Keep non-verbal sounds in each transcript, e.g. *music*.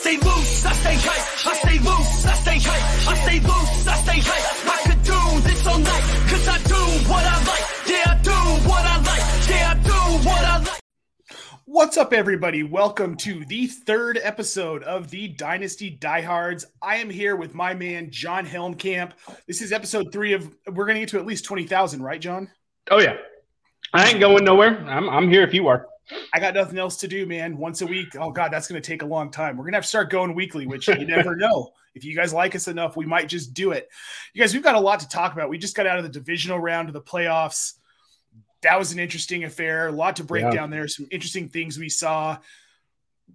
stay loose, I stay hype. I stay loose, I stay hype. I stay loose, I stay hype. I could do this all night, cause I do what I like. Yeah, I do what I like. Yeah, I do what I like. What's up, everybody? Welcome to the third episode of the Dynasty Diehards. I am here with my man, Jon Helmkamp. This is episode three of, we're going to get to at least 20,000, right, Jon? Oh, yeah. I ain't going nowhere. I'm, I'm here if you are. I got nothing else to do, man. Once a week. Oh, God, that's going to take a long time. We're going to have to start going weekly, which you never know. If you guys like us enough, we might just do it. You guys, we've got a lot to talk about. We just got out of the divisional round of the playoffs that was an interesting affair. A lot to break yeah. down there. Some interesting things we saw.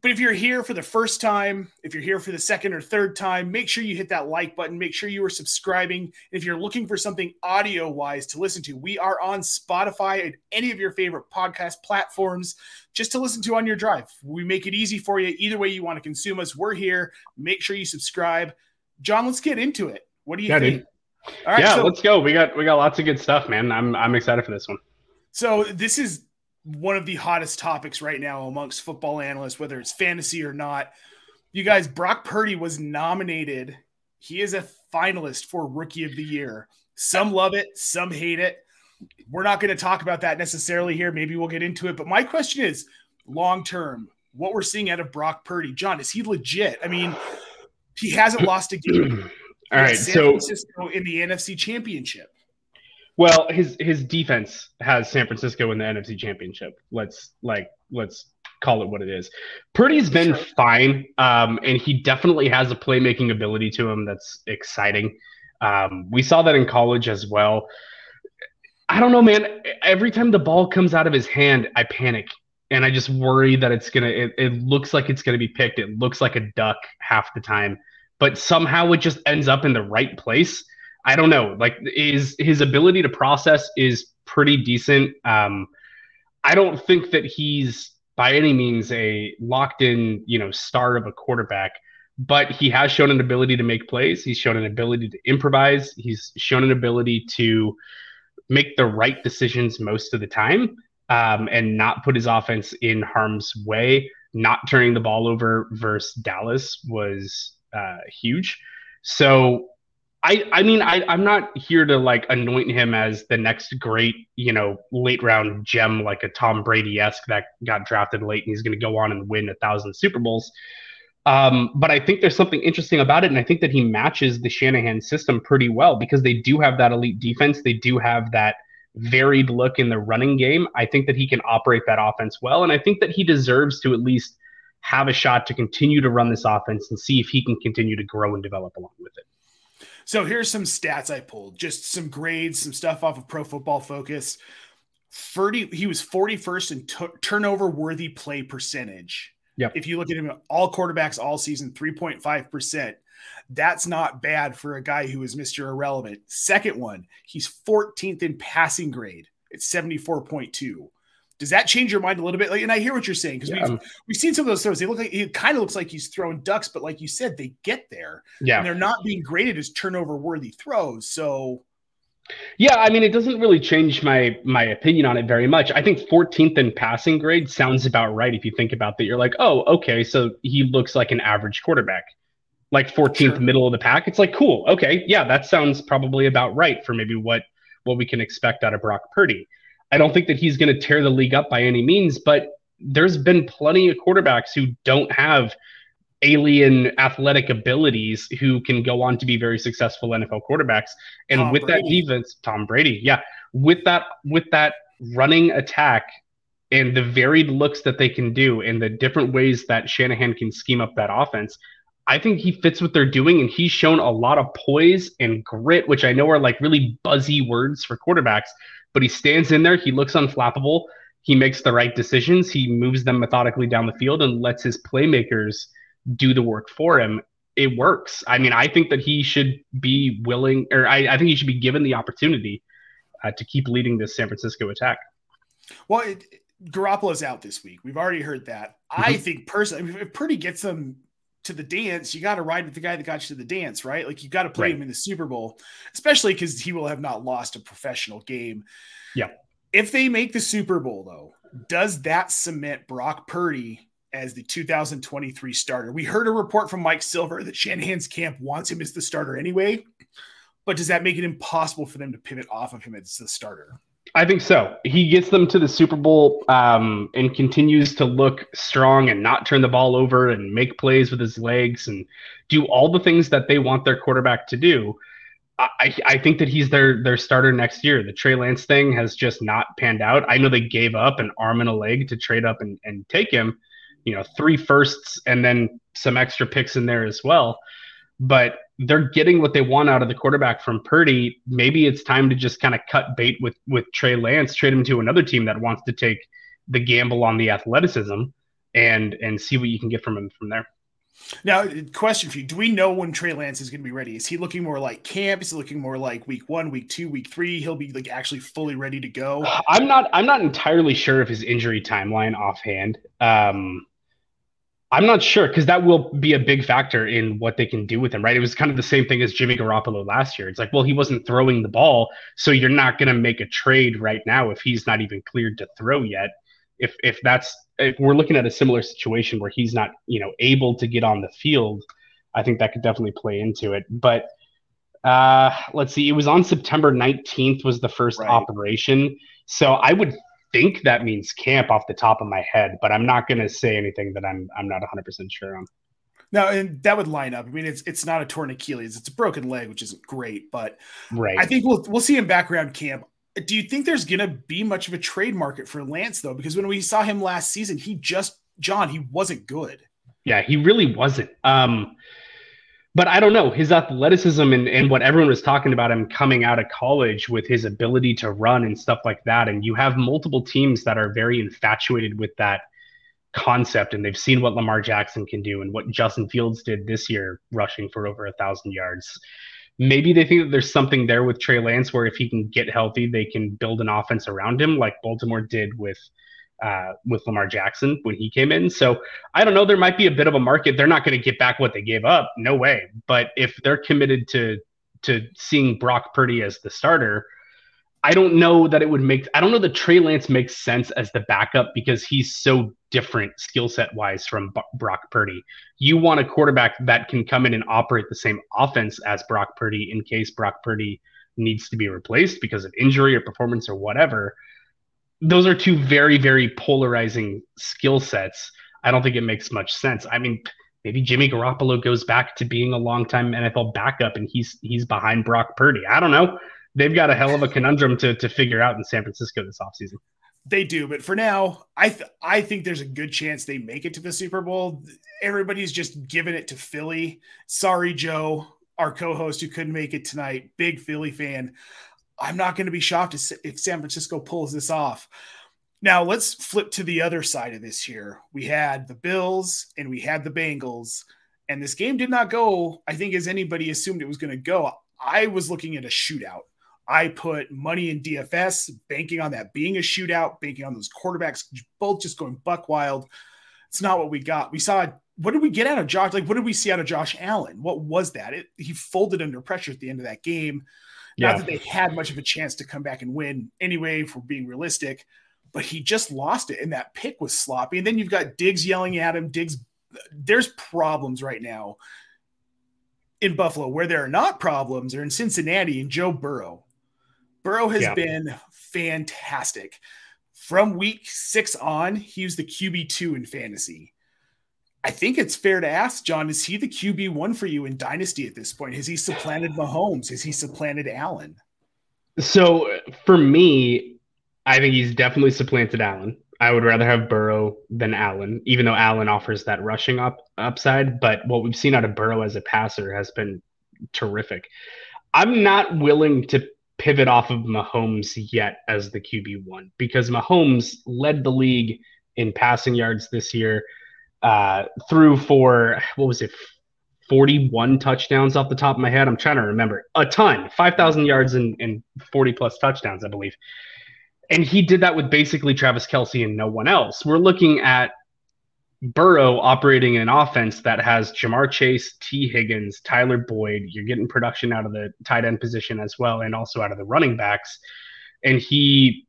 But if you're here for the first time, if you're here for the second or third time, make sure you hit that like button. Make sure you are subscribing. And if you're looking for something audio wise to listen to, we are on Spotify and any of your favorite podcast platforms just to listen to on your drive. We make it easy for you. Either way you want to consume us, we're here. Make sure you subscribe. Jon, let's get into it. What do you yeah, think? Dude. All right, yeah, so- let's go. We got we got lots of good stuff, man. I'm I'm excited for this one. So this is one of the hottest topics right now amongst football analysts, whether it's fantasy or not. You guys, Brock Purdy was nominated. He is a finalist for Rookie of the Year. Some love it, some hate it. We're not going to talk about that necessarily here. Maybe we'll get into it. But my question is long term, what we're seeing out of Brock Purdy. Jon, is he legit? I mean, he hasn't lost a game. *clears throat* All right. San so Francisco in the NFC Championship. Well, his his defense has San Francisco in the NFC Championship. Let's like let's call it what it is. Purdy's been sure. fine, um, and he definitely has a playmaking ability to him that's exciting. Um, we saw that in college as well. I don't know, man. Every time the ball comes out of his hand, I panic and I just worry that it's gonna. It, it looks like it's gonna be picked. It looks like a duck half the time, but somehow it just ends up in the right place I don't know. Like his his ability to process is pretty decent. Um, I don't think that he's by any means a locked in, you know, star of a quarterback, but he has shown an ability to make plays. He's shown an ability to improvise. He's shown an ability to make the right decisions most of the time um, and not put his offense in harm's way. Not turning the ball over versus Dallas was uh, huge. So I, I mean, I, I'm not here to like anoint him as the next great, you know, late round gem like a Tom Brady esque that got drafted late and he's going to go on and win a thousand Super Bowls. Um, but I think there's something interesting about it, and I think that he matches the Shanahan system pretty well because they do have that elite defense. They do have that varied look in the running game. I think that he can operate that offense well, and I think that he deserves to at least have a shot to continue to run this offense and see if he can continue to grow and develop along with it. So here's some stats I pulled, just some grades, some stuff off of Pro Football Focus. 30, he was 41st in t- turnover worthy play percentage. Yep. If you look at him, all quarterbacks all season, 3.5%. That's not bad for a guy who is Mr. Irrelevant. Second one, he's 14th in passing grade. It's 74.2 does that change your mind a little bit? Like, and I hear what you're saying because yeah. we've we've seen some of those throws. They look like it kind of looks like he's throwing ducks, but like you said, they get there. Yeah, and they're not being graded as turnover worthy throws. So, yeah, I mean, it doesn't really change my my opinion on it very much. I think 14th in passing grade sounds about right if you think about that. You're like, oh, okay, so he looks like an average quarterback, like 14th sure. middle of the pack. It's like, cool, okay, yeah, that sounds probably about right for maybe what what we can expect out of Brock Purdy. I don't think that he's going to tear the league up by any means, but there's been plenty of quarterbacks who don't have alien athletic abilities who can go on to be very successful NFL quarterbacks. And Tom with Brady. that defense, Tom Brady, yeah, with that with that running attack and the varied looks that they can do and the different ways that Shanahan can scheme up that offense, I think he fits what they're doing and he's shown a lot of poise and grit, which I know are like really buzzy words for quarterbacks, but he stands in there. He looks unflappable. He makes the right decisions. He moves them methodically down the field and lets his playmakers do the work for him. It works. I mean, I think that he should be willing, or I, I think he should be given the opportunity uh, to keep leading this San Francisco attack. Well, it, Garoppolo's out this week. We've already heard that. Mm-hmm. I think personally, if Purdy gets them to the dance, you got to ride with the guy that got you to the dance, right? Like you got to play right. him in the Super Bowl, especially because he will have not lost a professional game. Yeah. If they make the Super Bowl, though, does that cement Brock Purdy as the 2023 starter. We heard a report from Mike Silver that Shanahan's camp wants him as the starter anyway, but does that make it impossible for them to pivot off of him as the starter? I think so. He gets them to the Super Bowl um, and continues to look strong and not turn the ball over and make plays with his legs and do all the things that they want their quarterback to do. I, I think that he's their their starter next year. The Trey Lance thing has just not panned out. I know they gave up an arm and a leg to trade up and, and take him, you know, three firsts and then some extra picks in there as well. But they're getting what they want out of the quarterback from Purdy. Maybe it's time to just kind of cut bait with with Trey Lance, trade him to another team that wants to take the gamble on the athleticism and and see what you can get from him from there. Now, question for you: Do we know when Trey Lance is going to be ready? Is he looking more like camp? Is he looking more like week one, week two, week three? He'll be like actually fully ready to go. I'm not. I'm not entirely sure of his injury timeline offhand. Um, I'm not sure because that will be a big factor in what they can do with him, right? It was kind of the same thing as Jimmy Garoppolo last year. It's like, well, he wasn't throwing the ball, so you're not going to make a trade right now if he's not even cleared to throw yet. If if that's if we're looking at a similar situation where he's not, you know, able to get on the field, I think that could definitely play into it. But uh, let's see, it was on September 19th was the first right. operation. So I would think that means camp off the top of my head, but I'm not going to say anything that I'm I'm not 100% sure on. No, and that would line up. I mean, it's it's not a torn Achilles; it's a broken leg, which isn't great. But right. I think we'll we'll see him back around camp. Do you think there's going to be much of a trade market for Lance though? Because when we saw him last season, he just Jon, he wasn't good. Yeah, he really wasn't. Um, but I don't know his athleticism and, and what everyone was talking about him coming out of college with his ability to run and stuff like that. And you have multiple teams that are very infatuated with that concept and they've seen what Lamar Jackson can do and what Justin Fields did this year, rushing for over a thousand yards. Maybe they think that there's something there with Trey Lance where if he can get healthy, they can build an offense around him like Baltimore did with uh, with Lamar Jackson when he came in. So I don't know. There might be a bit of a market. They're not going to get back what they gave up. No way. But if they're committed to to seeing Brock Purdy as the starter, I don't know that it would make. I don't know that Trey Lance makes sense as the backup because he's so different skill set wise from B- Brock Purdy. You want a quarterback that can come in and operate the same offense as Brock Purdy in case Brock Purdy needs to be replaced because of injury or performance or whatever those are two very very polarizing skill sets. I don't think it makes much sense. I mean, maybe Jimmy Garoppolo goes back to being a longtime NFL backup and he's he's behind Brock Purdy. I don't know. They've got a hell of a conundrum to to figure out in San Francisco this offseason. They do, but for now, I th- I think there's a good chance they make it to the Super Bowl. Everybody's just giving it to Philly. Sorry, Joe, our co-host who couldn't make it tonight. Big Philly fan. I'm not going to be shocked if San Francisco pulls this off. Now let's flip to the other side of this here. We had the Bills and we had the Bengals, and this game did not go, I think, as anybody assumed it was going to go. I was looking at a shootout. I put money in DFS, banking on that being a shootout, banking on those quarterbacks both just going buck wild. It's not what we got. We saw what did we get out of Josh? Like, what did we see out of Josh Allen? What was that? It, he folded under pressure at the end of that game. Yeah. Not that they had much of a chance to come back and win anyway, for being realistic, but he just lost it. And that pick was sloppy. And then you've got Diggs yelling at him. Diggs, there's problems right now in Buffalo. Where there are not problems are in Cincinnati and Joe Burrow. Burrow has yeah. been fantastic. From week six on, he was the QB2 in fantasy. I think it's fair to ask, Jon, is he the QB one for you in Dynasty at this point? Has he supplanted Mahomes? Has he supplanted Allen? So for me, I think he's definitely supplanted Allen. I would rather have Burrow than Allen, even though Allen offers that rushing up upside. But what we've seen out of Burrow as a passer has been terrific. I'm not willing to pivot off of Mahomes yet as the QB one because Mahomes led the league in passing yards this year uh, threw for what was it, 41 touchdowns off the top of my head. I'm trying to remember a ton, 5,000 yards and, and 40 plus touchdowns, I believe. And he did that with basically Travis Kelce and no one else. We're looking at Burrow operating an offense that has Ja'Marr Chase, Tee Higgins, Tyler Boyd. You're getting production out of the tight end position as well, and also out of the running backs. And he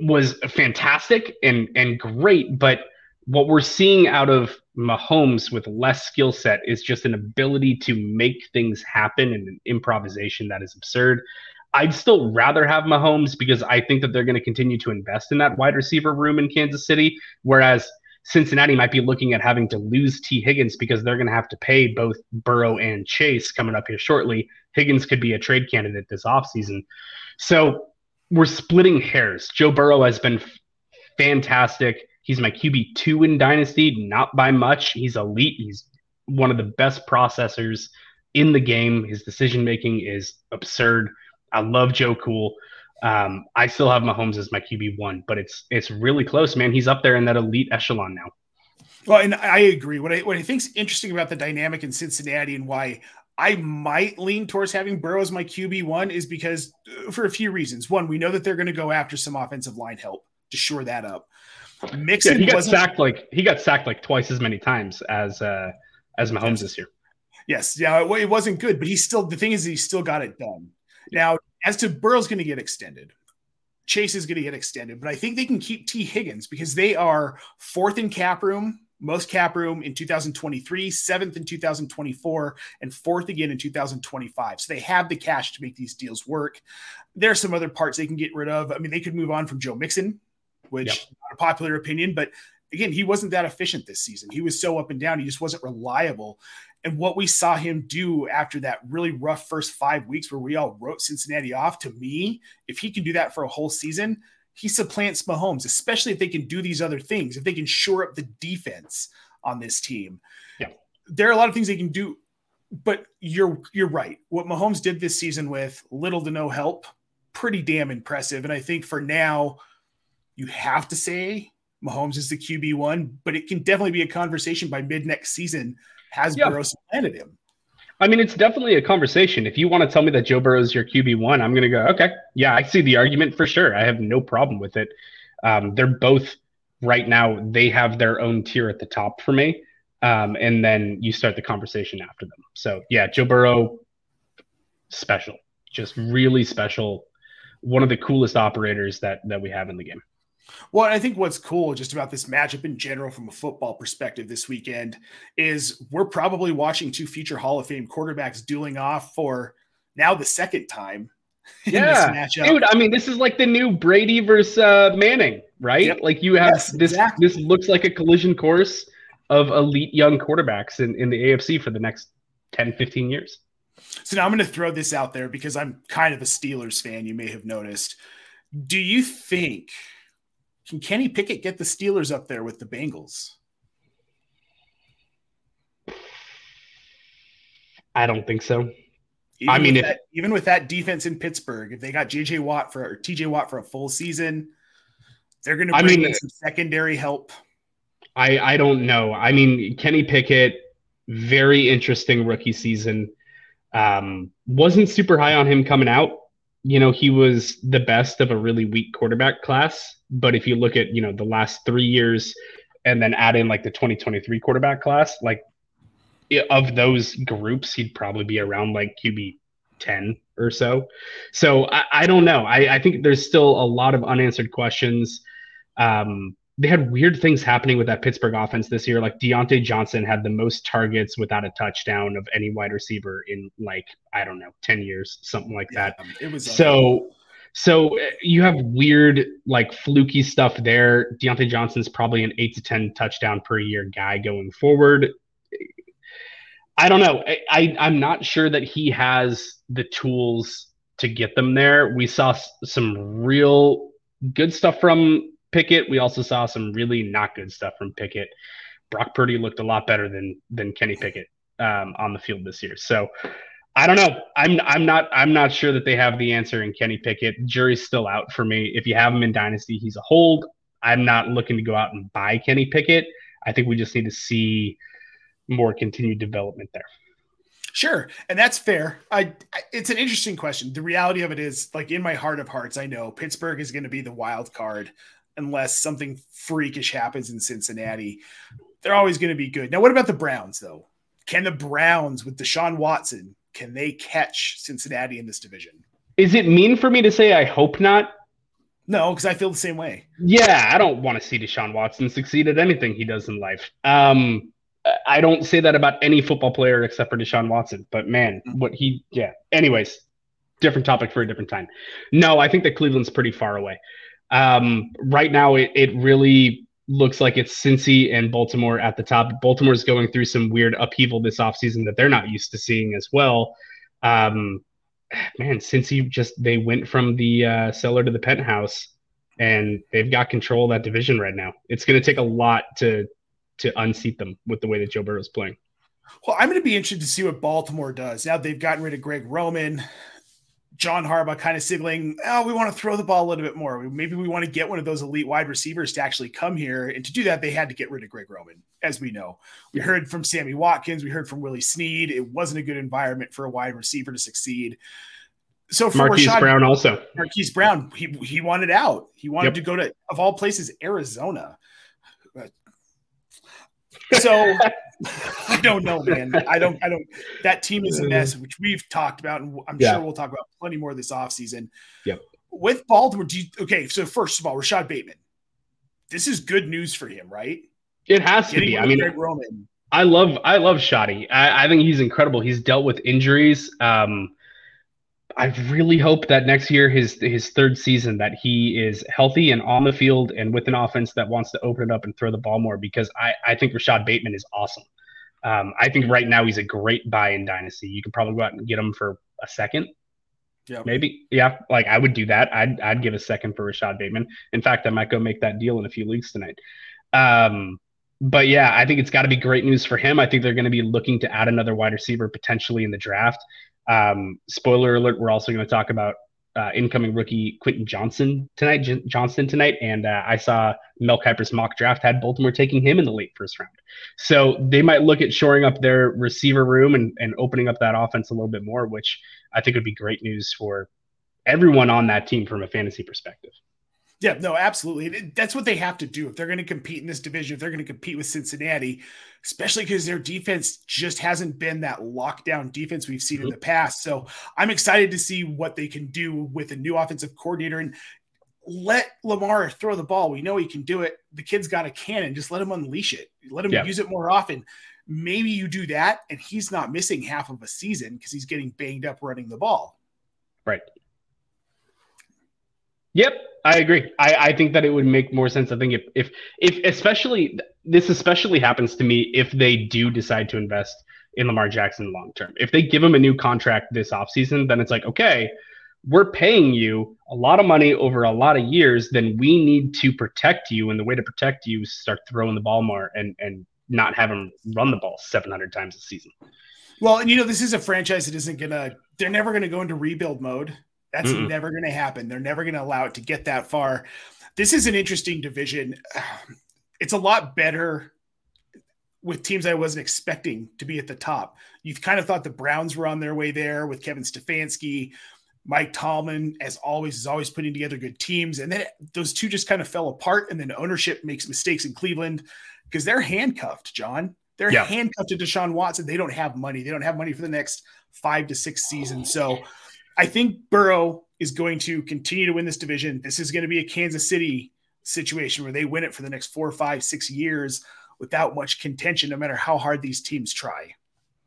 was fantastic and and great, but what we're seeing out of Mahomes with less skill set is just an ability to make things happen and an improvisation that is absurd. I'd still rather have Mahomes because I think that they're going to continue to invest in that wide receiver room in Kansas City. Whereas Cincinnati might be looking at having to lose Tee Higgins because they're going to have to pay both Burrow and Chase coming up here shortly. Higgins could be a trade candidate this offseason. So we're splitting hairs. Joe Burrow has been fantastic. He's my QB two in Dynasty, not by much. He's elite. He's one of the best processors in the game. His decision making is absurd. I love Joe Cool. Um, I still have Mahomes as my QB one, but it's it's really close, man. He's up there in that elite echelon now. Well, and I agree. What I what I think's interesting about the dynamic in Cincinnati and why I might lean towards having Burrow as my QB one is because uh, for a few reasons. One, we know that they're going to go after some offensive line help to shore that up. Mixon yeah, he got sacked like he got sacked like twice as many times as uh as Mahomes yes. this year. Yes, yeah, it, it wasn't good, but he still the thing is he still got it done. Now, as to Burrow's going to get extended. Chase is going to get extended, but I think they can keep Tee Higgins because they are fourth in cap room, most cap room in 2023, seventh in 2024, and fourth again in 2025. So they have the cash to make these deals work. There are some other parts they can get rid of. I mean, they could move on from Joe Mixon, which yep. not a popular opinion, but again, he wasn't that efficient this season. He was so up and down. He just wasn't reliable. And what we saw him do after that really rough first five weeks where we all wrote Cincinnati off, to me, if he can do that for a whole season, he supplants Mahomes, especially if they can do these other things, if they can shore up the defense on this team. Yeah. There are a lot of things they can do, but you're you're right. What Mahomes did this season with little to no help, pretty damn impressive. And I think for now, you have to say Mahomes is the QB one, but it can definitely be a conversation by mid next season. Has yeah. Burrow supplanted him? I mean, it's definitely a conversation. If you want to tell me that Joe Burrow is your QB one, I'm going to go, okay, yeah, I see the argument for sure. I have no problem with it. Um, they're both right now, they have their own tier at the top for me. Um, and then you start the conversation after them. So, yeah, Joe Burrow, special, just really special. One of the coolest operators that that we have in the game. Well, I think what's cool just about this matchup in general from a football perspective this weekend is we're probably watching two future Hall of Fame quarterbacks dueling off for now the second time. Yeah, dude. I mean, this is like the new Brady versus uh, Manning, right? Yep. Like you have yes, this. Exactly. This looks like a collision course of elite young quarterbacks in, in the AFC for the next 10, 15 years. So now I'm going to throw this out there because I'm kind of a Steelers fan. You may have noticed. Do you think can Kenny Pickett get the Steelers up there with the Bengals? I don't think so. Even I mean, if, that, even with that defense in Pittsburgh, if they got JJ Watt for or TJ Watt for a full season, they're going to bring I mean, in some secondary help. I I don't know. I mean, Kenny Pickett, very interesting rookie season. Um, wasn't super high on him coming out. You know, he was the best of a really weak quarterback class. But if you look at, you know, the last three years and then add in like the 2023 quarterback class, like of those groups, he'd probably be around like QB 10 or so. So I, I don't know. I, I, think there's still a lot of unanswered questions. Um, they had weird things happening with that Pittsburgh offense this year. Like Diontae Johnson had the most targets without a touchdown of any wide receiver in like, I don't know, 10 years, something like that. It was so. So uh, you have weird, like fluky stuff there. Diontae Johnson's probably an eight to 10 touchdown per year guy going forward. I don't know. I, I, am not sure that he has the tools to get them there. We saw some real good stuff from Pickett. We also saw some really not good stuff from Pickett. Brock Purdy looked a lot better than than Kenny Pickett um, on the field this year. So I don't know. I'm I'm not I'm not sure that they have the answer in Kenny Pickett. Jury's still out for me. If you have him in Dynasty, he's a hold. I'm not looking to go out and buy Kenny Pickett. I think we just need to see more continued development there. Sure, and that's fair. I, I, it's an interesting question. The reality of it is, like in my heart of hearts, I know Pittsburgh is going to be the wild card unless something freakish happens in Cincinnati. They're always going to be good. Now, what about the Browns though? Can the Browns with Deshaun Watson can they catch Cincinnati in this division? Is it mean for me to say I hope not? No, because I feel the same way. Yeah, I don't want to see Deshaun Watson succeed at anything he does in life. Um, I don't say that about any football player except for Deshaun Watson. But man, Mm-hmm. what he, yeah. Anyways, different topic for a different time. No, I think that Cleveland's pretty far away. Um, right now, it, it really looks like it's Cincy and Baltimore at the top. Baltimore's going through some weird upheaval this offseason that they're not used to seeing as well. Um, man, Cincy just they went from the uh, cellar to the penthouse, and they've got control of that division right now. It's going to take a lot to to unseat them with the way that Joe Burrow's playing. Well, I'm going to be interested to see what Baltimore does. Now they've gotten rid of Greg Roman. John Harbaugh kind of signaling, oh, we want to throw the ball a little bit more. Maybe we want to get one of those elite wide receivers to actually come here. And to do that, they had to get rid of Greg Roman, as we know. We heard from Sammy Watkins, we heard from Willie Snead. It wasn't a good environment for a wide receiver to succeed. So for Marquise Rashad, Brown also. Marquise Brown, he he wanted out. He wanted Yep. to go to of all places, Arizona. So I don't know, man. I don't I don't that team is a mess, which we've talked about, and I'm Yeah. sure we'll talk about plenty more this offseason. Yep. With Baltimore, do you okay, so first of all, Rashod Bateman. This is good news for him, right? It has to be. I mean, Greg Roman. I love I love Shoddy. I, I think he's incredible. He's dealt with injuries. Um, I really hope that next year, his his third season, that he is healthy and on the field and with an offense that wants to open it up and throw the ball more. Because I I think Rashod Bateman is awesome. Um, I think right now he's a great buy in dynasty. You could probably go out and get him for a second, Yep. maybe. Yeah, like I would do that. I'd I'd give a second for Rashod Bateman. In fact, I might go make that deal in a few leagues tonight. Um, but yeah, I think it's got to be great news for him. I think they're going to be looking to add another wide receiver potentially in the draft. Um, spoiler alert: We're also going to talk about uh, incoming rookie Quentin Johnson tonight. J- Johnston tonight, and uh, I saw Mel Kiper's mock draft had Baltimore taking him in the late first round. So they might look at shoring up their receiver room and, and opening up that offense a little bit more, which I think would be great news for everyone on that team from a fantasy perspective. Yeah, no, absolutely. That's what they have to do if they're going to compete in this division. If they're going to compete with Cincinnati, especially because their defense just hasn't been that lockdown defense we've seen in mm-hmm. the past. So I'm excited to see what they can do with a new offensive coordinator and let Lamar throw the ball. We know he can do it. The kid's got a cannon. Just let him unleash it. Let him Yeah. use it more often. Maybe you do that, and he's not missing half of a season because he's getting banged up running the ball. Right. Yep, I agree. I, I think that it would make more sense. I think if, if if especially this especially happens to me if they do decide to invest in Lamar Jackson long term. If they give him a new contract this offseason, then it's like, okay, we're paying you a lot of money over a lot of years, then we need to protect you. And the way to protect you is start throwing the ball more and and not have him run the ball 700 times a season. Well, and you know, this is a franchise that isn't gonna, they're never gonna go into rebuild mode. That's Mm-mm. never gonna happen. They're never gonna allow it to get that far. This is an interesting division. *sighs* It's a lot better with teams I wasn't expecting to be at the top. You've kind of thought the Browns were on their way there with Kevin Stefanski. Mike Tomlin, as always, is always putting together good teams. And then those two just kind of fell apart. And then ownership makes mistakes in Cleveland because they're handcuffed, Jon. They're Yeah. handcuffed to Deshaun Watson. They don't have money. They don't have money for the next five to six seasons. So I think Burrow is going to continue to win this division. This is going to be a Kansas City situation where they win it for the next four, five, six years without much contention, no matter how hard these teams try.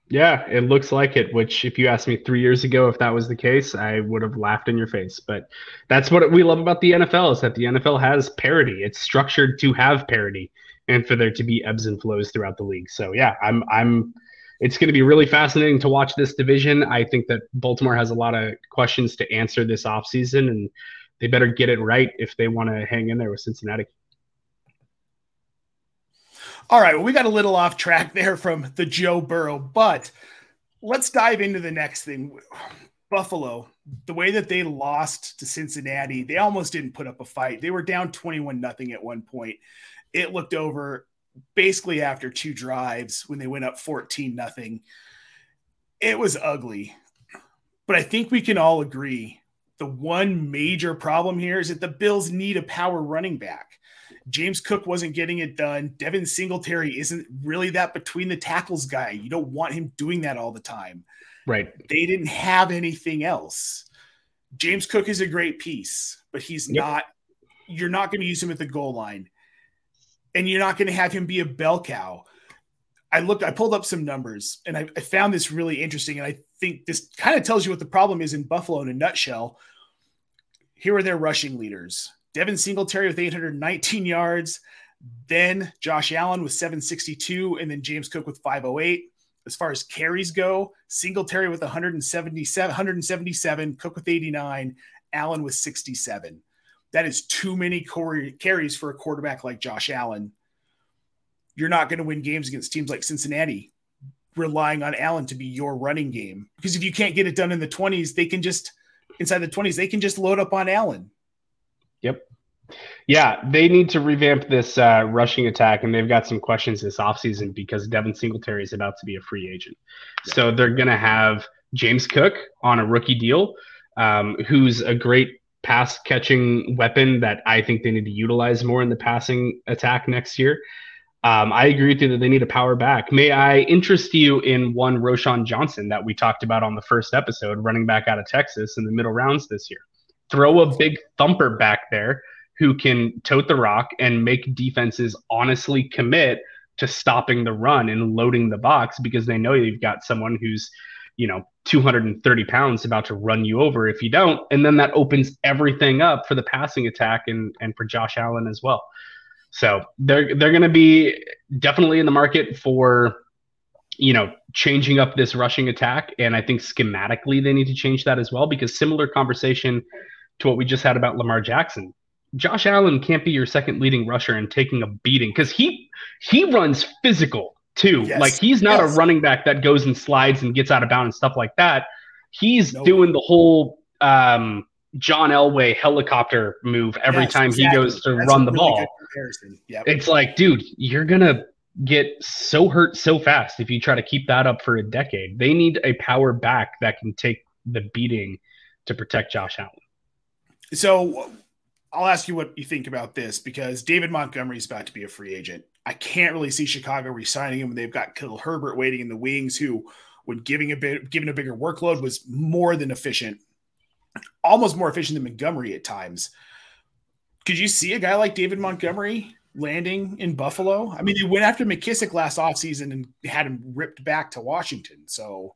Yeah, it looks like it. Which, if you asked me three years ago if that was the case, I would have laughed in your face. But that's what we love about the NFL is that the NFL has parity. It's structured to have parity, and for there to be ebbs and flows throughout the league. So yeah, I'm I'm. It's going to be really fascinating to watch this division. I think that Baltimore has a lot of questions to answer this offseason, and they better get it right if they want to hang in there with Cincinnati. All right, well, we got a little off track *laughs* there from the Joe Burrow, but let's dive into the next thing. Buffalo, the way that they lost to Cincinnati, they almost didn't put up a fight. They were down 21 nothing at one point. It looked over basically after two drives when they went up 14 nothing. It was ugly. But I think we can all agree the one major problem here is that the Bills need a power running back. James Cook wasn't getting it done. Devin Singletary isn't really that between the tackles guy. You don't want him doing that all the time. Right. They didn't have anything else. James Cook is a great piece, but he's Yep. not you're not going to use him at the goal line, and you're not going to have him be a bell cow. I looked, I pulled up some numbers, and I, I found this really interesting, and I think this kind of tells you what the problem is in Buffalo in a nutshell. Here are their rushing leaders: Devin Singletary with 819 yards, then Josh Allen with 762, and then James Cook with 508 as far as carries go, Singletary with 177, 177, Cook with 89, Allen with 67. That is too many carries for a quarterback like Josh Allen. You're not going to win games against teams like Cincinnati relying on Allen to be your running game. Because if you can't get it done in the 20s, they can just inside the 20s, they can just load up on Allen. Yep. Yeah, they need to revamp this uh, rushing attack, and they've got some questions this offseason because Devin Singletary is about to be a free agent. So they're going to have James Cook on a rookie deal, um, who's a great pass catching weapon that I think they need to utilize more in the passing attack next year. Um, I agree with you that they need a power back. May I interest you in one Roschon Johnson that we talked about on the first episode, running back out of Texas in the middle rounds this year? Throw a big thumper back there who can tote the rock and make defenses honestly commit to stopping the run and loading the box because they know you've got someone who's, you know, 230 pounds about to run you over if you don't. And then that opens everything up for the passing attack and, and for Josh Allen as well. So they're they're going to be definitely in the market for you know changing up this rushing attack and I think schematically they need to change that as well because similar conversation to what we just had about Lamar Jackson Josh Allen can't be your second leading rusher and taking a beating because he he runs physical too. Yes. Like he's not yes. a running back that goes and slides and gets out of bounds and stuff like that. He's no. doing the whole um, John Elway helicopter move every yes, time exactly. he goes to That's run the really ball. Yep. It's like, dude, you're gonna get so hurt so fast if you try to keep that up for a decade. They need a power back that can take the beating to protect Josh Allen. So I'll ask you what you think about this because David Montgomery is about to be a free agent. I can't really see Chicago resigning him. They've got Khalil Herbert waiting in the wings, who, when giving a bit, given a bigger workload, was more than efficient, almost more efficient than Montgomery at times. Could you see a guy like David Montgomery landing in Buffalo? I mean, they went after McKissic last offseason and had him ripped back to Washington. So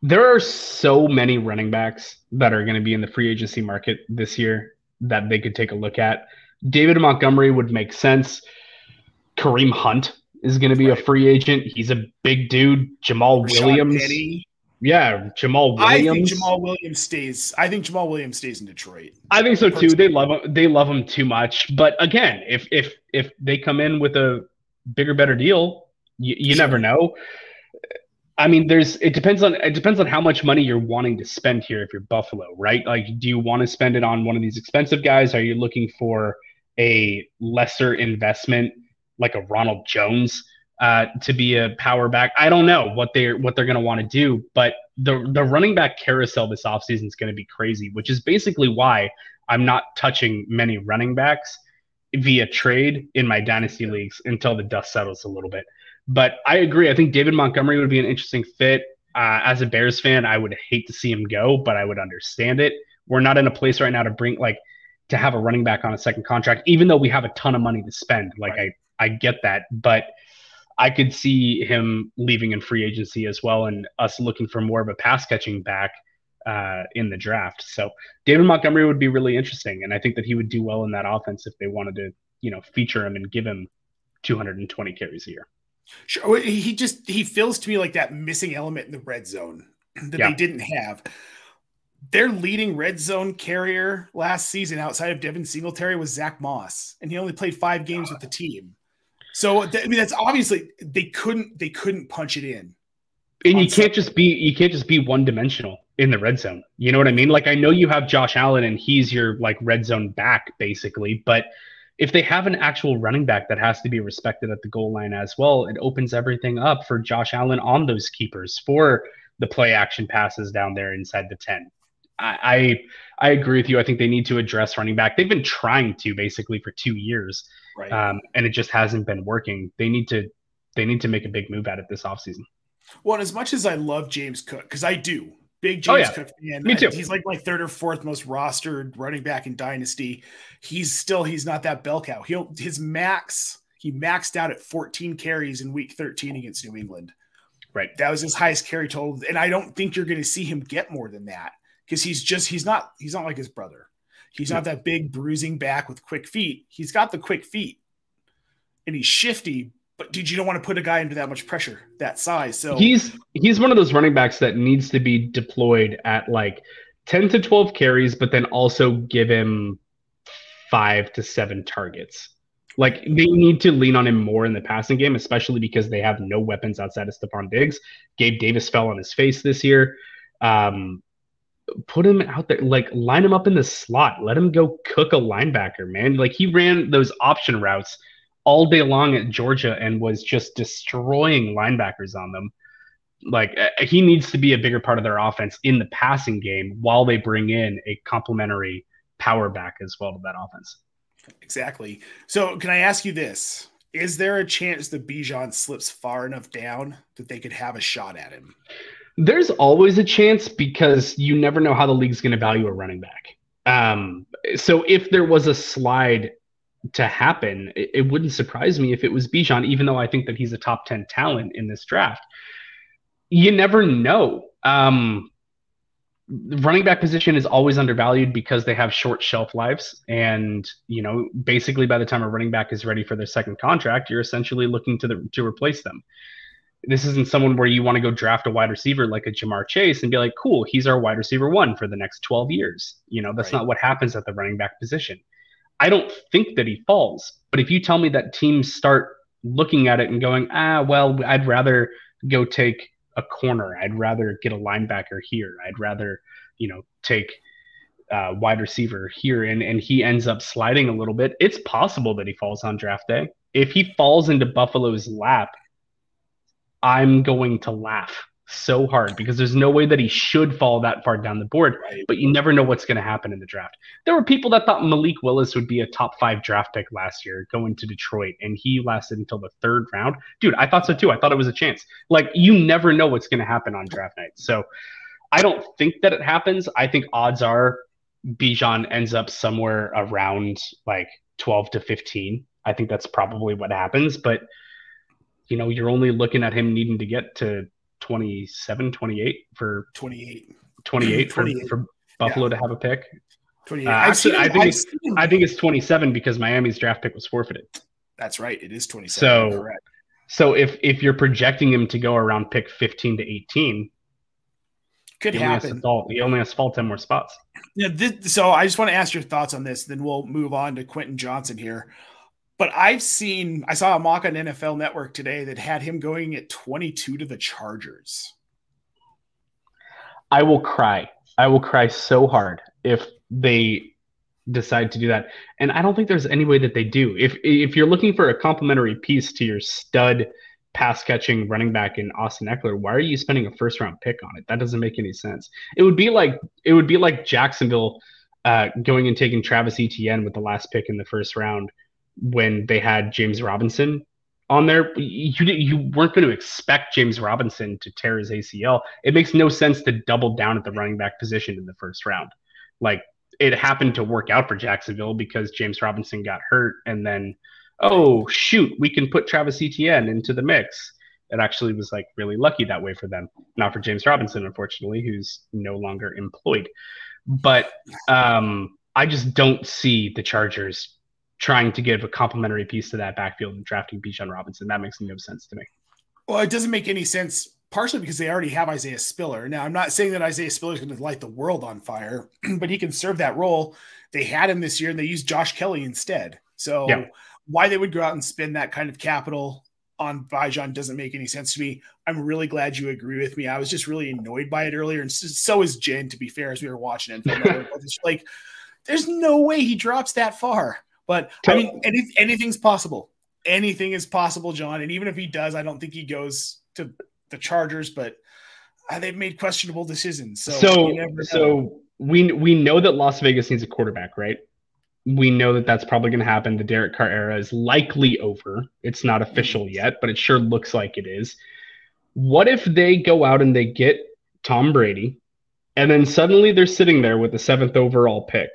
there are so many running backs that are going to be in the free agency market this year that they could take a look at. David Montgomery would make sense. Kareem Hunt is going to be right. a free agent. He's a big dude. Jamaal Rashad Williams. Penny. Yeah, Jamaal Williams. I think Jamaal Williams stays. I think Jamaal Williams stays in Detroit. I think so too. They love him. They love him too much. But again, if if if they come in with a bigger, better deal, you, you sure. never know. I mean, there's it depends on it depends on how much money you're wanting to spend here if you're Buffalo, right? Like, do you want to spend it on one of these expensive guys? Are you looking for a lesser investment like a Ronald Jones uh, to be a power back? I don't know what they're what they're gonna want to do, but the the running back carousel this offseason is gonna be crazy, which is basically why I'm not touching many running backs via trade in my dynasty leagues until the dust settles a little bit. But I agree. I think David Montgomery would be an interesting fit. Uh, as a Bears fan, I would hate to see him go, but I would understand it. We're not in a place right now to bring like to have a running back on a second contract, even though we have a ton of money to spend. Like right. I, I get that, but I could see him leaving in free agency as well, and us looking for more of a pass catching back uh, in the draft. So David Montgomery would be really interesting, and I think that he would do well in that offense if they wanted to, you know, feature him and give him 220 carries a year. Sure. He just he feels to me like that missing element in the red zone *clears throat* that yeah. they didn't have. Their leading red zone carrier last season outside of Devin Singletary was Zach Moss, and he only played five games with the team. So I mean, that's obviously they couldn't they couldn't punch it in. And you can't just be you can't just be one dimensional in the red zone. You know what I mean? Like I know you have Josh Allen and he's your like red zone back basically, but if they have an actual running back that has to be respected at the goal line as well, it opens everything up for Josh Allen on those keepers for the play action passes down there inside the 10. I, I, I agree with you. I think they need to address running back. They've been trying to basically for two years, right. um, and it just hasn't been working. They need to they need to make a big move at it this offseason. Well, as much as I love James Cook, because I do, Big Oh, James yeah. Cook fan. Me too. He's like my third or fourth most rostered running back in Dynasty. He's still he's not that bell cow. He'll his max he maxed out at 14 carries in week 13 against New England. Right. That was his highest carry total. And I don't think you're going to see him get more than that because he's just he's not he's not like his brother. He's not that big bruising back with quick feet. He's got the quick feet and he's shifty, but dude, you don't want to put a guy into that much pressure, that size. So He's he's one of those running backs that needs to be deployed at like 10 to 12 carries, but then also give him five to seven targets. Like they need to lean on him more in the passing game, especially because they have no weapons outside of Stefon Diggs. Gabe Davis fell on his face this year. Um, put him out there, like line him up in the slot. Let him go cook a linebacker, man. Like he ran those option routes all day long at Georgia and was just destroying linebackers on them. Like uh, he needs to be a bigger part of their offense in the passing game while they bring in a complementary power back as well to that offense. Exactly. So, can I ask you this? Is there a chance that Bijan slips far enough down that they could have a shot at him? There's always a chance because you never know how the league's going to value a running back. Um, so if there was a slide to happen, it, it wouldn't surprise me if it was Bijan, even though I think that he's a top 10 talent in this draft. You never know. Um, running back position is always undervalued because they have short shelf lives. And, you know, basically by the time a running back is ready for their second contract, you're essentially looking to the, to replace them. This isn't someone where you want to go draft a wide receiver like a Ja'Marr Chase and be like, cool, he's our wide receiver one for the next 12 years. You know, that's Right. not what happens at the running back position. I don't think that he falls. But if you tell me that teams start looking at it and going, ah, well, I'd rather go take a corner. I'd rather get a linebacker here. I'd rather, you know, take uh, wide receiver here, and and he ends up sliding a little bit. It's possible that he falls on draft day. If he falls into Buffalo's lap, I'm going to laugh so hard because there's no way that he should fall that far down the board. But you never know what's going to happen in the draft. There were people that thought Malik Willis would be a top five draft pick last year going to Detroit, and he lasted until the third round. Dude, I thought so too. I thought it was a chance. Like, you never know what's going to happen on draft night. So I don't think that it happens. I think odds are Bijan ends up somewhere around like 12 to 15. I think that's probably what happens. But, you know, you're only looking at him needing to get to 27, 28 for 28. 28 for, 28. for Buffalo to have a pick. 28. Uh, actually, I think it's- I think it's 27 because Miami's draft pick was forfeited. that's right. It is 27. So- correct. So if if you're projecting him to go around pick 15 to 18, Could he only, happen. fall, he only has to fall 10 more spots. Yeah, this, so I just want to ask your thoughts on this. Then we'll move on to Quentin Johnston here. But I've seen, I saw a mock on NFL Network today that had him going at 22 to the Chargers. I will cry. I will cry so hard if they decide to do that. And I don't think there's any way that they do. If if you're looking for a complementary piece to your stud pass catching running back in Austin Ekeler, why are you spending a first round pick on it? That doesn't make any sense. It would be like it would be like Jacksonville uh, going and taking Travis Etienne with the last pick in the first round when they had James Robinson on there. You you weren't going to expect James Robinson to tear his ACL. It makes no sense to double down at the running back position in the first round. Like it happened to work out for Jacksonville because James Robinson got hurt, and then oh shoot, we can put Travis Etienne into the mix. It actually was like really lucky that way for them, not for James Robinson, unfortunately, who's no longer employed. But um, I just don't see the Chargers trying to give a complementary piece to that backfield and drafting Bijan Robinson. That makes no sense to me. Well, it doesn't make any sense, partially because they already have Isaiah Spiller. Now, I'm not saying that Isaiah Spiller is going to light the world on fire, *clears throat* but he can serve that role. They had him this year and they used Josh Kelley instead. So, Yeah. why they would go out and spend that kind of capital on Bijan doesn't make any sense to me. I'm really glad you agree with me. I was just really annoyed by it earlier, and so, is Jen. To be fair, as we were watching it, it's *laughs* like there's no way he drops that far. But I mean, any, anything's possible. Anything is possible, Jon. And even if he does, I don't think he goes to the Chargers. But uh, they've made questionable decisions. So, So never so we we know that Las Vegas needs a quarterback, right? We know that that's probably going to happen. The Derek Carr era is likely over. It's not official yet, but it sure looks like it is. What if they go out and they get Tom Brady And then suddenly they're sitting there with the seventh overall pick.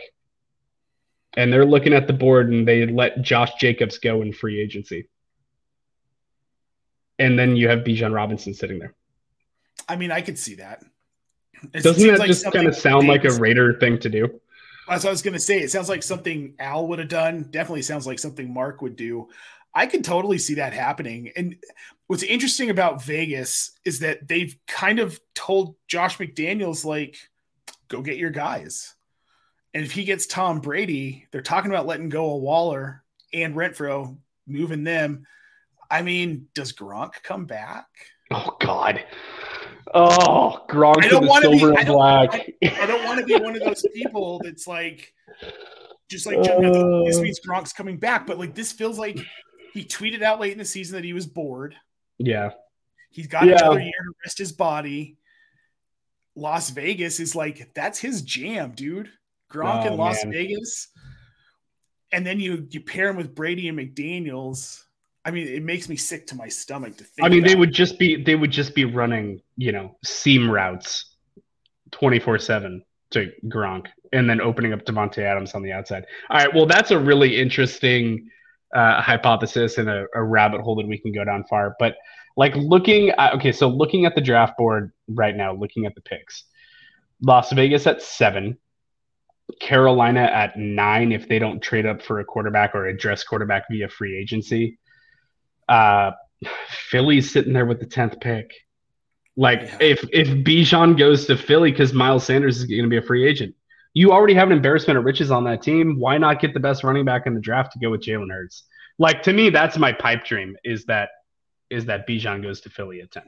And they're looking at the board and they let Josh Jacobs go in free agency. And then you have Bijan Robinson sitting there. I mean, I could see that. It Doesn't that like just kind of sound like a Raider thing to do? That's what I was going to say. It sounds like something Al would have done. Definitely sounds like something Mark would do. I could totally see that happening. And what's interesting about Vegas is that they've kind of told Josh McDaniels, like, go get your guys. And if he gets Tom Brady, they're talking about letting go of Waller and Renfrow, moving them. I mean, does Gronk come back? Oh God. Oh, Gronk I to don't wanna be- silver I don't- black. I don't want to be one of those people that's like, just like Uh. this means Gronk's coming back, but like this feels like he tweeted out late in the season that he was bored. yeah. He's got Yeah. another year to rest his body. Las Vegas is like that's his jam, dude. Gronk Oh, in Las man. Vegas, and then you you pair him with Brady and McDaniels. I mean, it makes me sick to my stomach to think. I mean, they would just be they would just be running, you know, seam routes 24/7 to Gronk and then opening up Davante Adams on the outside. All right, well that's a really interesting uh, hypothesis and a, a rabbit hole that we can go down far, but like looking at, okay, so looking at the draft board right now, looking at the picks. Las Vegas at 7, Carolina at 9 if they don't trade up for a quarterback or address quarterback via free agency. Uh Philly's sitting there with the tenth pick. Like Yeah. if if Bijan goes to Philly because Miles Sanders is going to be a free agent, you already have an embarrassment of riches on that team. Why not get the best running back in the draft to go with Jalen Hurts? Like to me, that's my pipe dream. Is that is that Bijan goes to Philly at ten?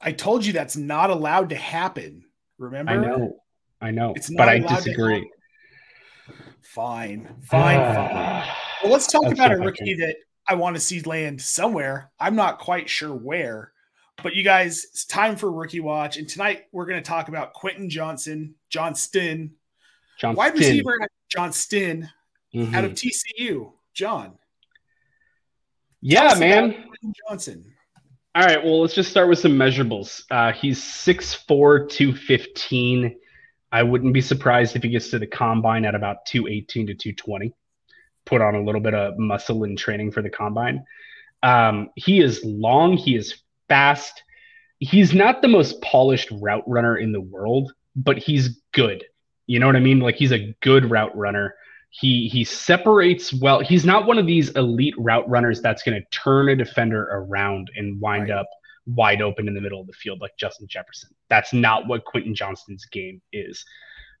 I told you that's not allowed to happen. Remember? I know, I know, It's not but I disagree. Fine, fine, fine. Well, let's talk about a rookie that I want to see land somewhere. I'm not quite sure where, but you guys, it's time for rookie watch. And tonight we're going to talk about Quentin Johnson, Johnston, John wide receiver Johnston Mhm. out of TCU. John, yeah, man. Johnson. All right, well, let's just start with some measurables. Uh, he's 6'4, 215. I wouldn't be surprised if he gets to the combine at about 218 to 220. Put on a little bit of muscle and training for the combine. Um, he is long, he is fast. He's not the most polished route runner in the world, but he's good. You know what I mean? Like he's a good route runner. He he separates well. He's not one of these elite route runners that's going to turn a defender around and wind Right. up wide open in the middle of the field like Justin Jefferson. That's not what Quentin Johnston's game is.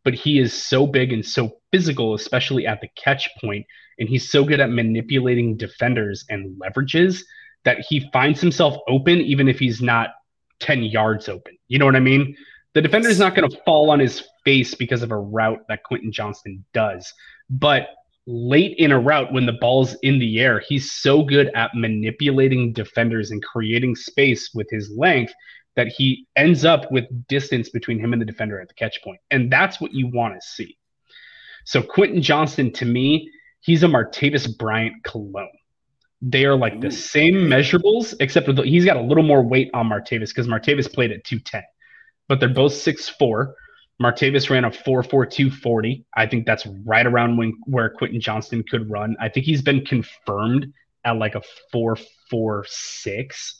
But he is so big and so physical, especially at the catch point, and he's so good at manipulating defenders and leverages that he finds himself open even if he's not 10 yards open. You know what I mean? The defender's not going to fall on his face because of a route that Quentin Johnston does. But late in a route, when the ball's in the air, he's so good at manipulating defenders and creating space with his length that he ends up with distance between him and the defender at the catch point. And that's what you want to see. So Quentin Johnston, to me, he's a Martavis Bryant cologne. They are like Ooh. the same measurables, except he's got a little more weight on Martavis because Martavis played at 210. But they're both 6'4. Martavis ran a 4'4 240. I think that's right around when where Quentin Johnston could run. I think he's been confirmed at like a 4'4'6.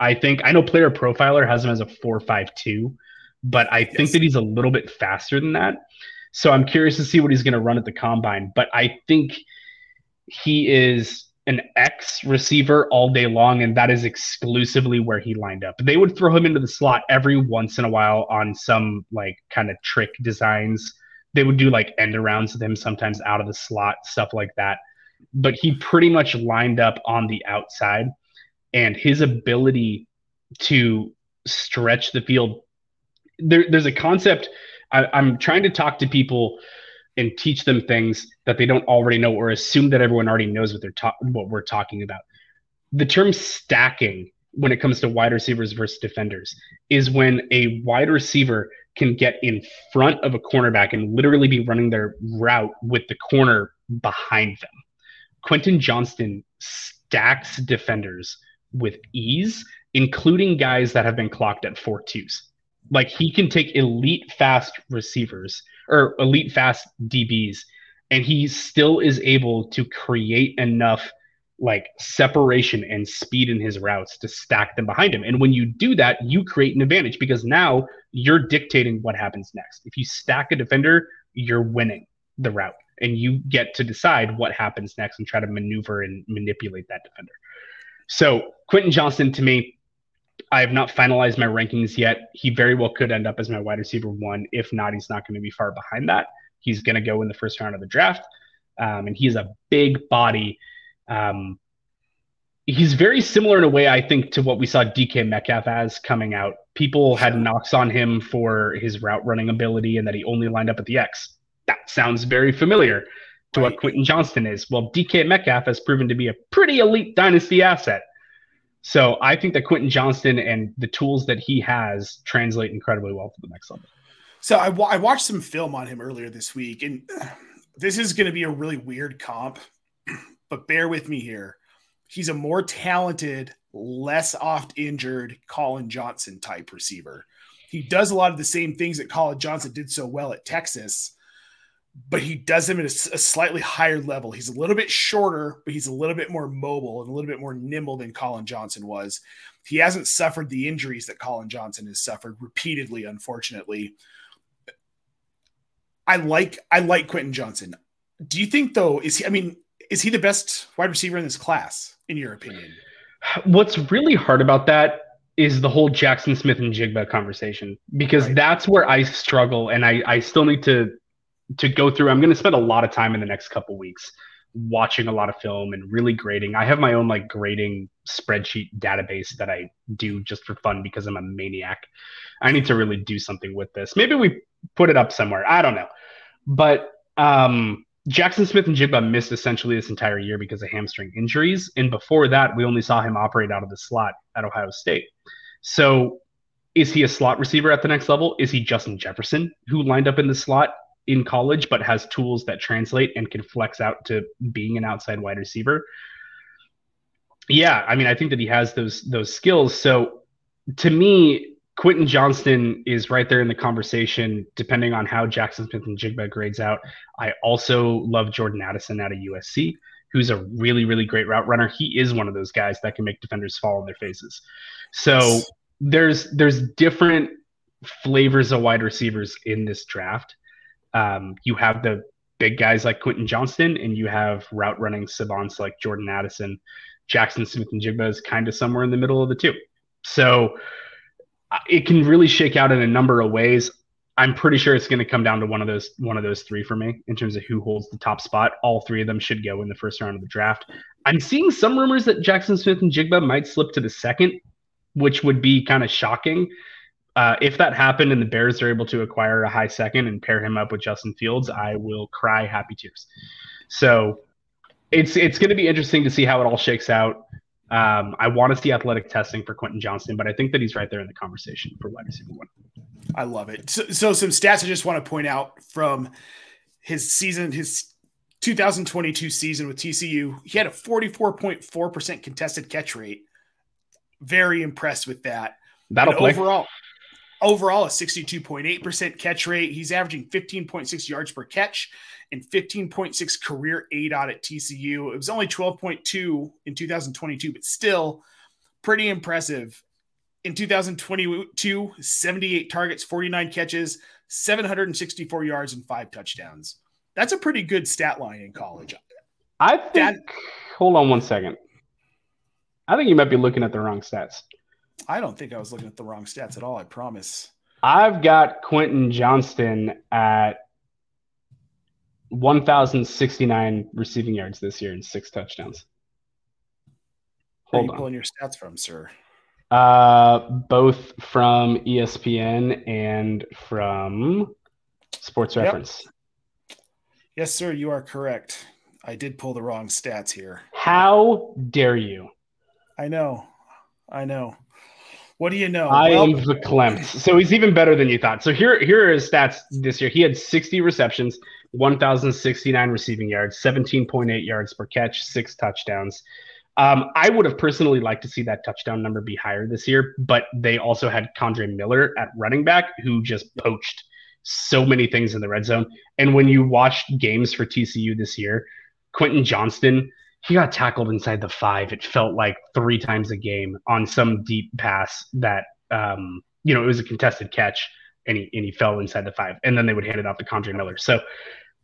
I think I know player profiler has him as a 4'5'2, but I think that he's a little bit faster than that. So I'm curious to see what he's going to run at the combine. But I think he is an X receiver all day long, and that is exclusively where he lined up. They would throw him into the slot every once in a while on some like kind of trick designs. They would do like end arounds with him sometimes out of the slot, stuff like that. But he pretty much lined up on the outside, and his ability to stretch the field. There, there's a concept. I, I'm trying to talk to people and teach them things that they don't already know or assume that everyone already knows what they're ta- what we're talking about. The term stacking when it comes to wide receivers versus defenders is when a wide receiver can get in front of a cornerback and literally be running their route with the corner behind them. Quentin Johnston stacks defenders with ease, including guys that have been clocked at four twos. Like he can take elite fast receivers or elite fast DBs, and he still is able to create enough like separation and speed in his routes to stack them behind him. And when you do that, you create an advantage because now you're dictating what happens next. If you stack a defender, you're winning the route and you get to decide what happens next and try to maneuver and manipulate that defender. So, Quentin Johnson to me, I have not finalized my rankings yet. He very well could end up as my wide receiver one. If not, he's not going to be far behind that. He's going to go in the first round of the draft. Um, and he's a big body um, he's very similar in a way, I think, to what we saw DK Metcalf as coming out. People had knocks on him for his route running ability and that he only lined up at the X. That sounds very familiar to right. what Quentin Johnston is. Well, DK Metcalf has proven to be a pretty elite dynasty asset. So I think that Quentin Johnston and the tools that he has translate incredibly well to the next level. So I, I watched some film on him earlier this week, and *sighs* this is going to be a really weird comp *clears throat* but bear with me here. He's a more talented, less oft injured Collin Johnson type receiver. He does a lot of the same things that Collin Johnson did so well at Texas, but he does them at a, a, slightly higher level. He's a little bit shorter, but he's a little bit more mobile and a little bit more nimble than Collin Johnson was. He hasn't suffered the injuries that Collin Johnson has suffered repeatedly, unfortunately. I like I like Quentin Johnson. Do you think though is he I mean is he the best wide receiver in this class, in your opinion? What's really hard about that is the whole Jaxon Smith-Njigba conversation because right. that's where I struggle, and I I still need to to go through. I'm going to spend a lot of time in the next couple weeks watching a lot of film and really grading. I have my own like grading spreadsheet database that I do just for fun because I'm a maniac. I need to really do something with this. Maybe we put it up somewhere. I don't know. But um Jaxon Smith-Njigba missed essentially this entire year because of hamstring injuries. And before that, we only saw him operate out of the slot at Ohio State. So is he a slot receiver at the next level? Is he Justin Jefferson, who lined up in the slot in college but has tools that translate and can flex out to being an outside wide receiver? Yeah, I mean, I think that he has those those skills. So to me, Quentin Johnston is right there in the conversation, depending on how Jaxon Smith-Njigba grades out. I also love Jordan Addison out of USC, who's a really, really great route runner. He is one of those guys that can make defenders fall on their faces. So there's there's different flavors of wide receivers in this draft. Um, you have the big guys like Quentin Johnston, and you have route running savants like Jordan Addison. Jaxon Smith-Njigba is kind of somewhere in the middle of the two. So it can really shake out in a number of ways. I'm pretty sure it's going to come down to one of those one of those three for me in terms of who holds the top spot. All three of them should go in the first round of the draft. I'm seeing some rumors that Jaxon Smith-Njigba might slip to the second, which would be kind of shocking. Uh, if that happened and the Bears are able to acquire a high second and pair him up with Justin Fields, I will cry happy tears. So it's it's going to be interesting to see how it all shakes out. Um, I want to see athletic testing for Quentin Johnston, but I think that he's right there in the conversation for wide receiver one. I love it. So, so some stats I just want to point out from his season, his 2022 season with TCU, he had a 44.4% contested catch rate. Very impressed with that. That'll play. overall. Overall, a 62.8% catch rate. He's averaging 15.6 yards per catch and 15.6 career aDOT at TCU. It was only 12.2 in 2022, but still pretty impressive. In 2022, 78 targets, 49 catches, 764 yards, and five touchdowns. That's a pretty good stat line in college. I think. That, hold on one second. I think you might be looking at the wrong stats. I don't think I was looking at the wrong stats at all. I promise. I've got Quentin Johnston at 1,069 receiving yards this year and six touchdowns. Hold Where are you on. pulling your stats from, sir? Uh, both from ESPN and from Sports yep. Reference. Yes, sir. You are correct. I did pull the wrong stats here. How dare you? I know. I know. What do you know? I well, am verklempt. So he's even better than you thought. So here, here are his stats this year. He had 60 receptions, 1,069 receiving yards, 17.8 yards per catch, six touchdowns. Um, I would have personally liked to see that touchdown number be higher this year, but they also had Kendre Miller at running back who just poached so many things in the red zone. And when you watched games for TCU this year, Quentin Johnston, he got tackled inside the five. It felt like three times a game on some deep pass that, um, you know, it was a contested catch and he, and he fell inside the five. And then they would hand it off to Kendre Miller. So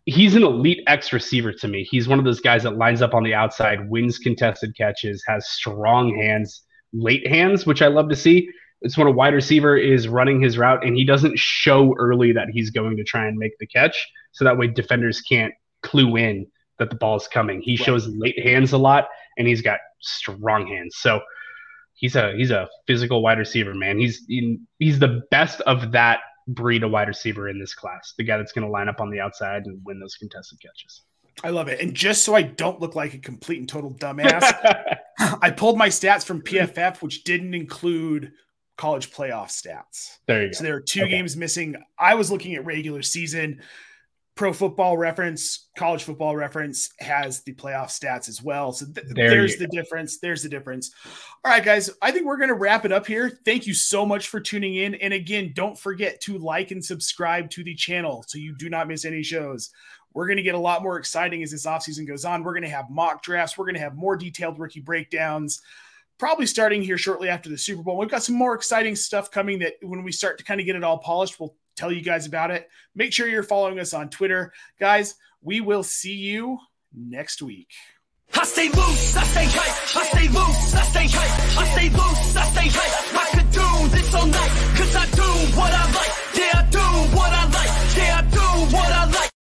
he's an elite X receiver to me. He's one of those guys that lines up on the outside, wins contested catches, has strong hands, late hands, which I love to see. It's when a wide receiver is running his route and he doesn't show early that he's going to try and make the catch. So that way defenders can't clue in that the ball is coming. He right. shows late hands a lot and he's got strong hands. So he's a he's a physical wide receiver, man. He's in, he's the best of that breed of wide receiver in this class. The guy that's going to line up on the outside and win those contested catches. I love it. And just so I don't look like a complete and total dumbass, *laughs* I pulled my stats from PFF, which didn't include college playoff stats. There you go. So there are two okay. games missing. I was looking at regular season. Pro Football Reference, College Football Reference has the playoff stats as well. So th- there there's the go. difference. There's the difference. All right, guys, I think we're going to wrap it up here. Thank you so much for tuning in. And again, don't forget to like and subscribe to the channel so you do not miss any shows. We're going to get a lot more exciting as this offseason goes on. We're going to have mock drafts. We're going to have more detailed rookie breakdowns probably starting here shortly after the Super Bowl. We've got some more exciting stuff coming that when we start to kind of get it all polished, we'll tell you guys about it. Make sure you're following us on Twitter. Guys, we will see you next week. I stay loose, I stay hype, I stay loose, I stay hype, I stay loose, I stay hype. I could do this all night, cause I do what I like.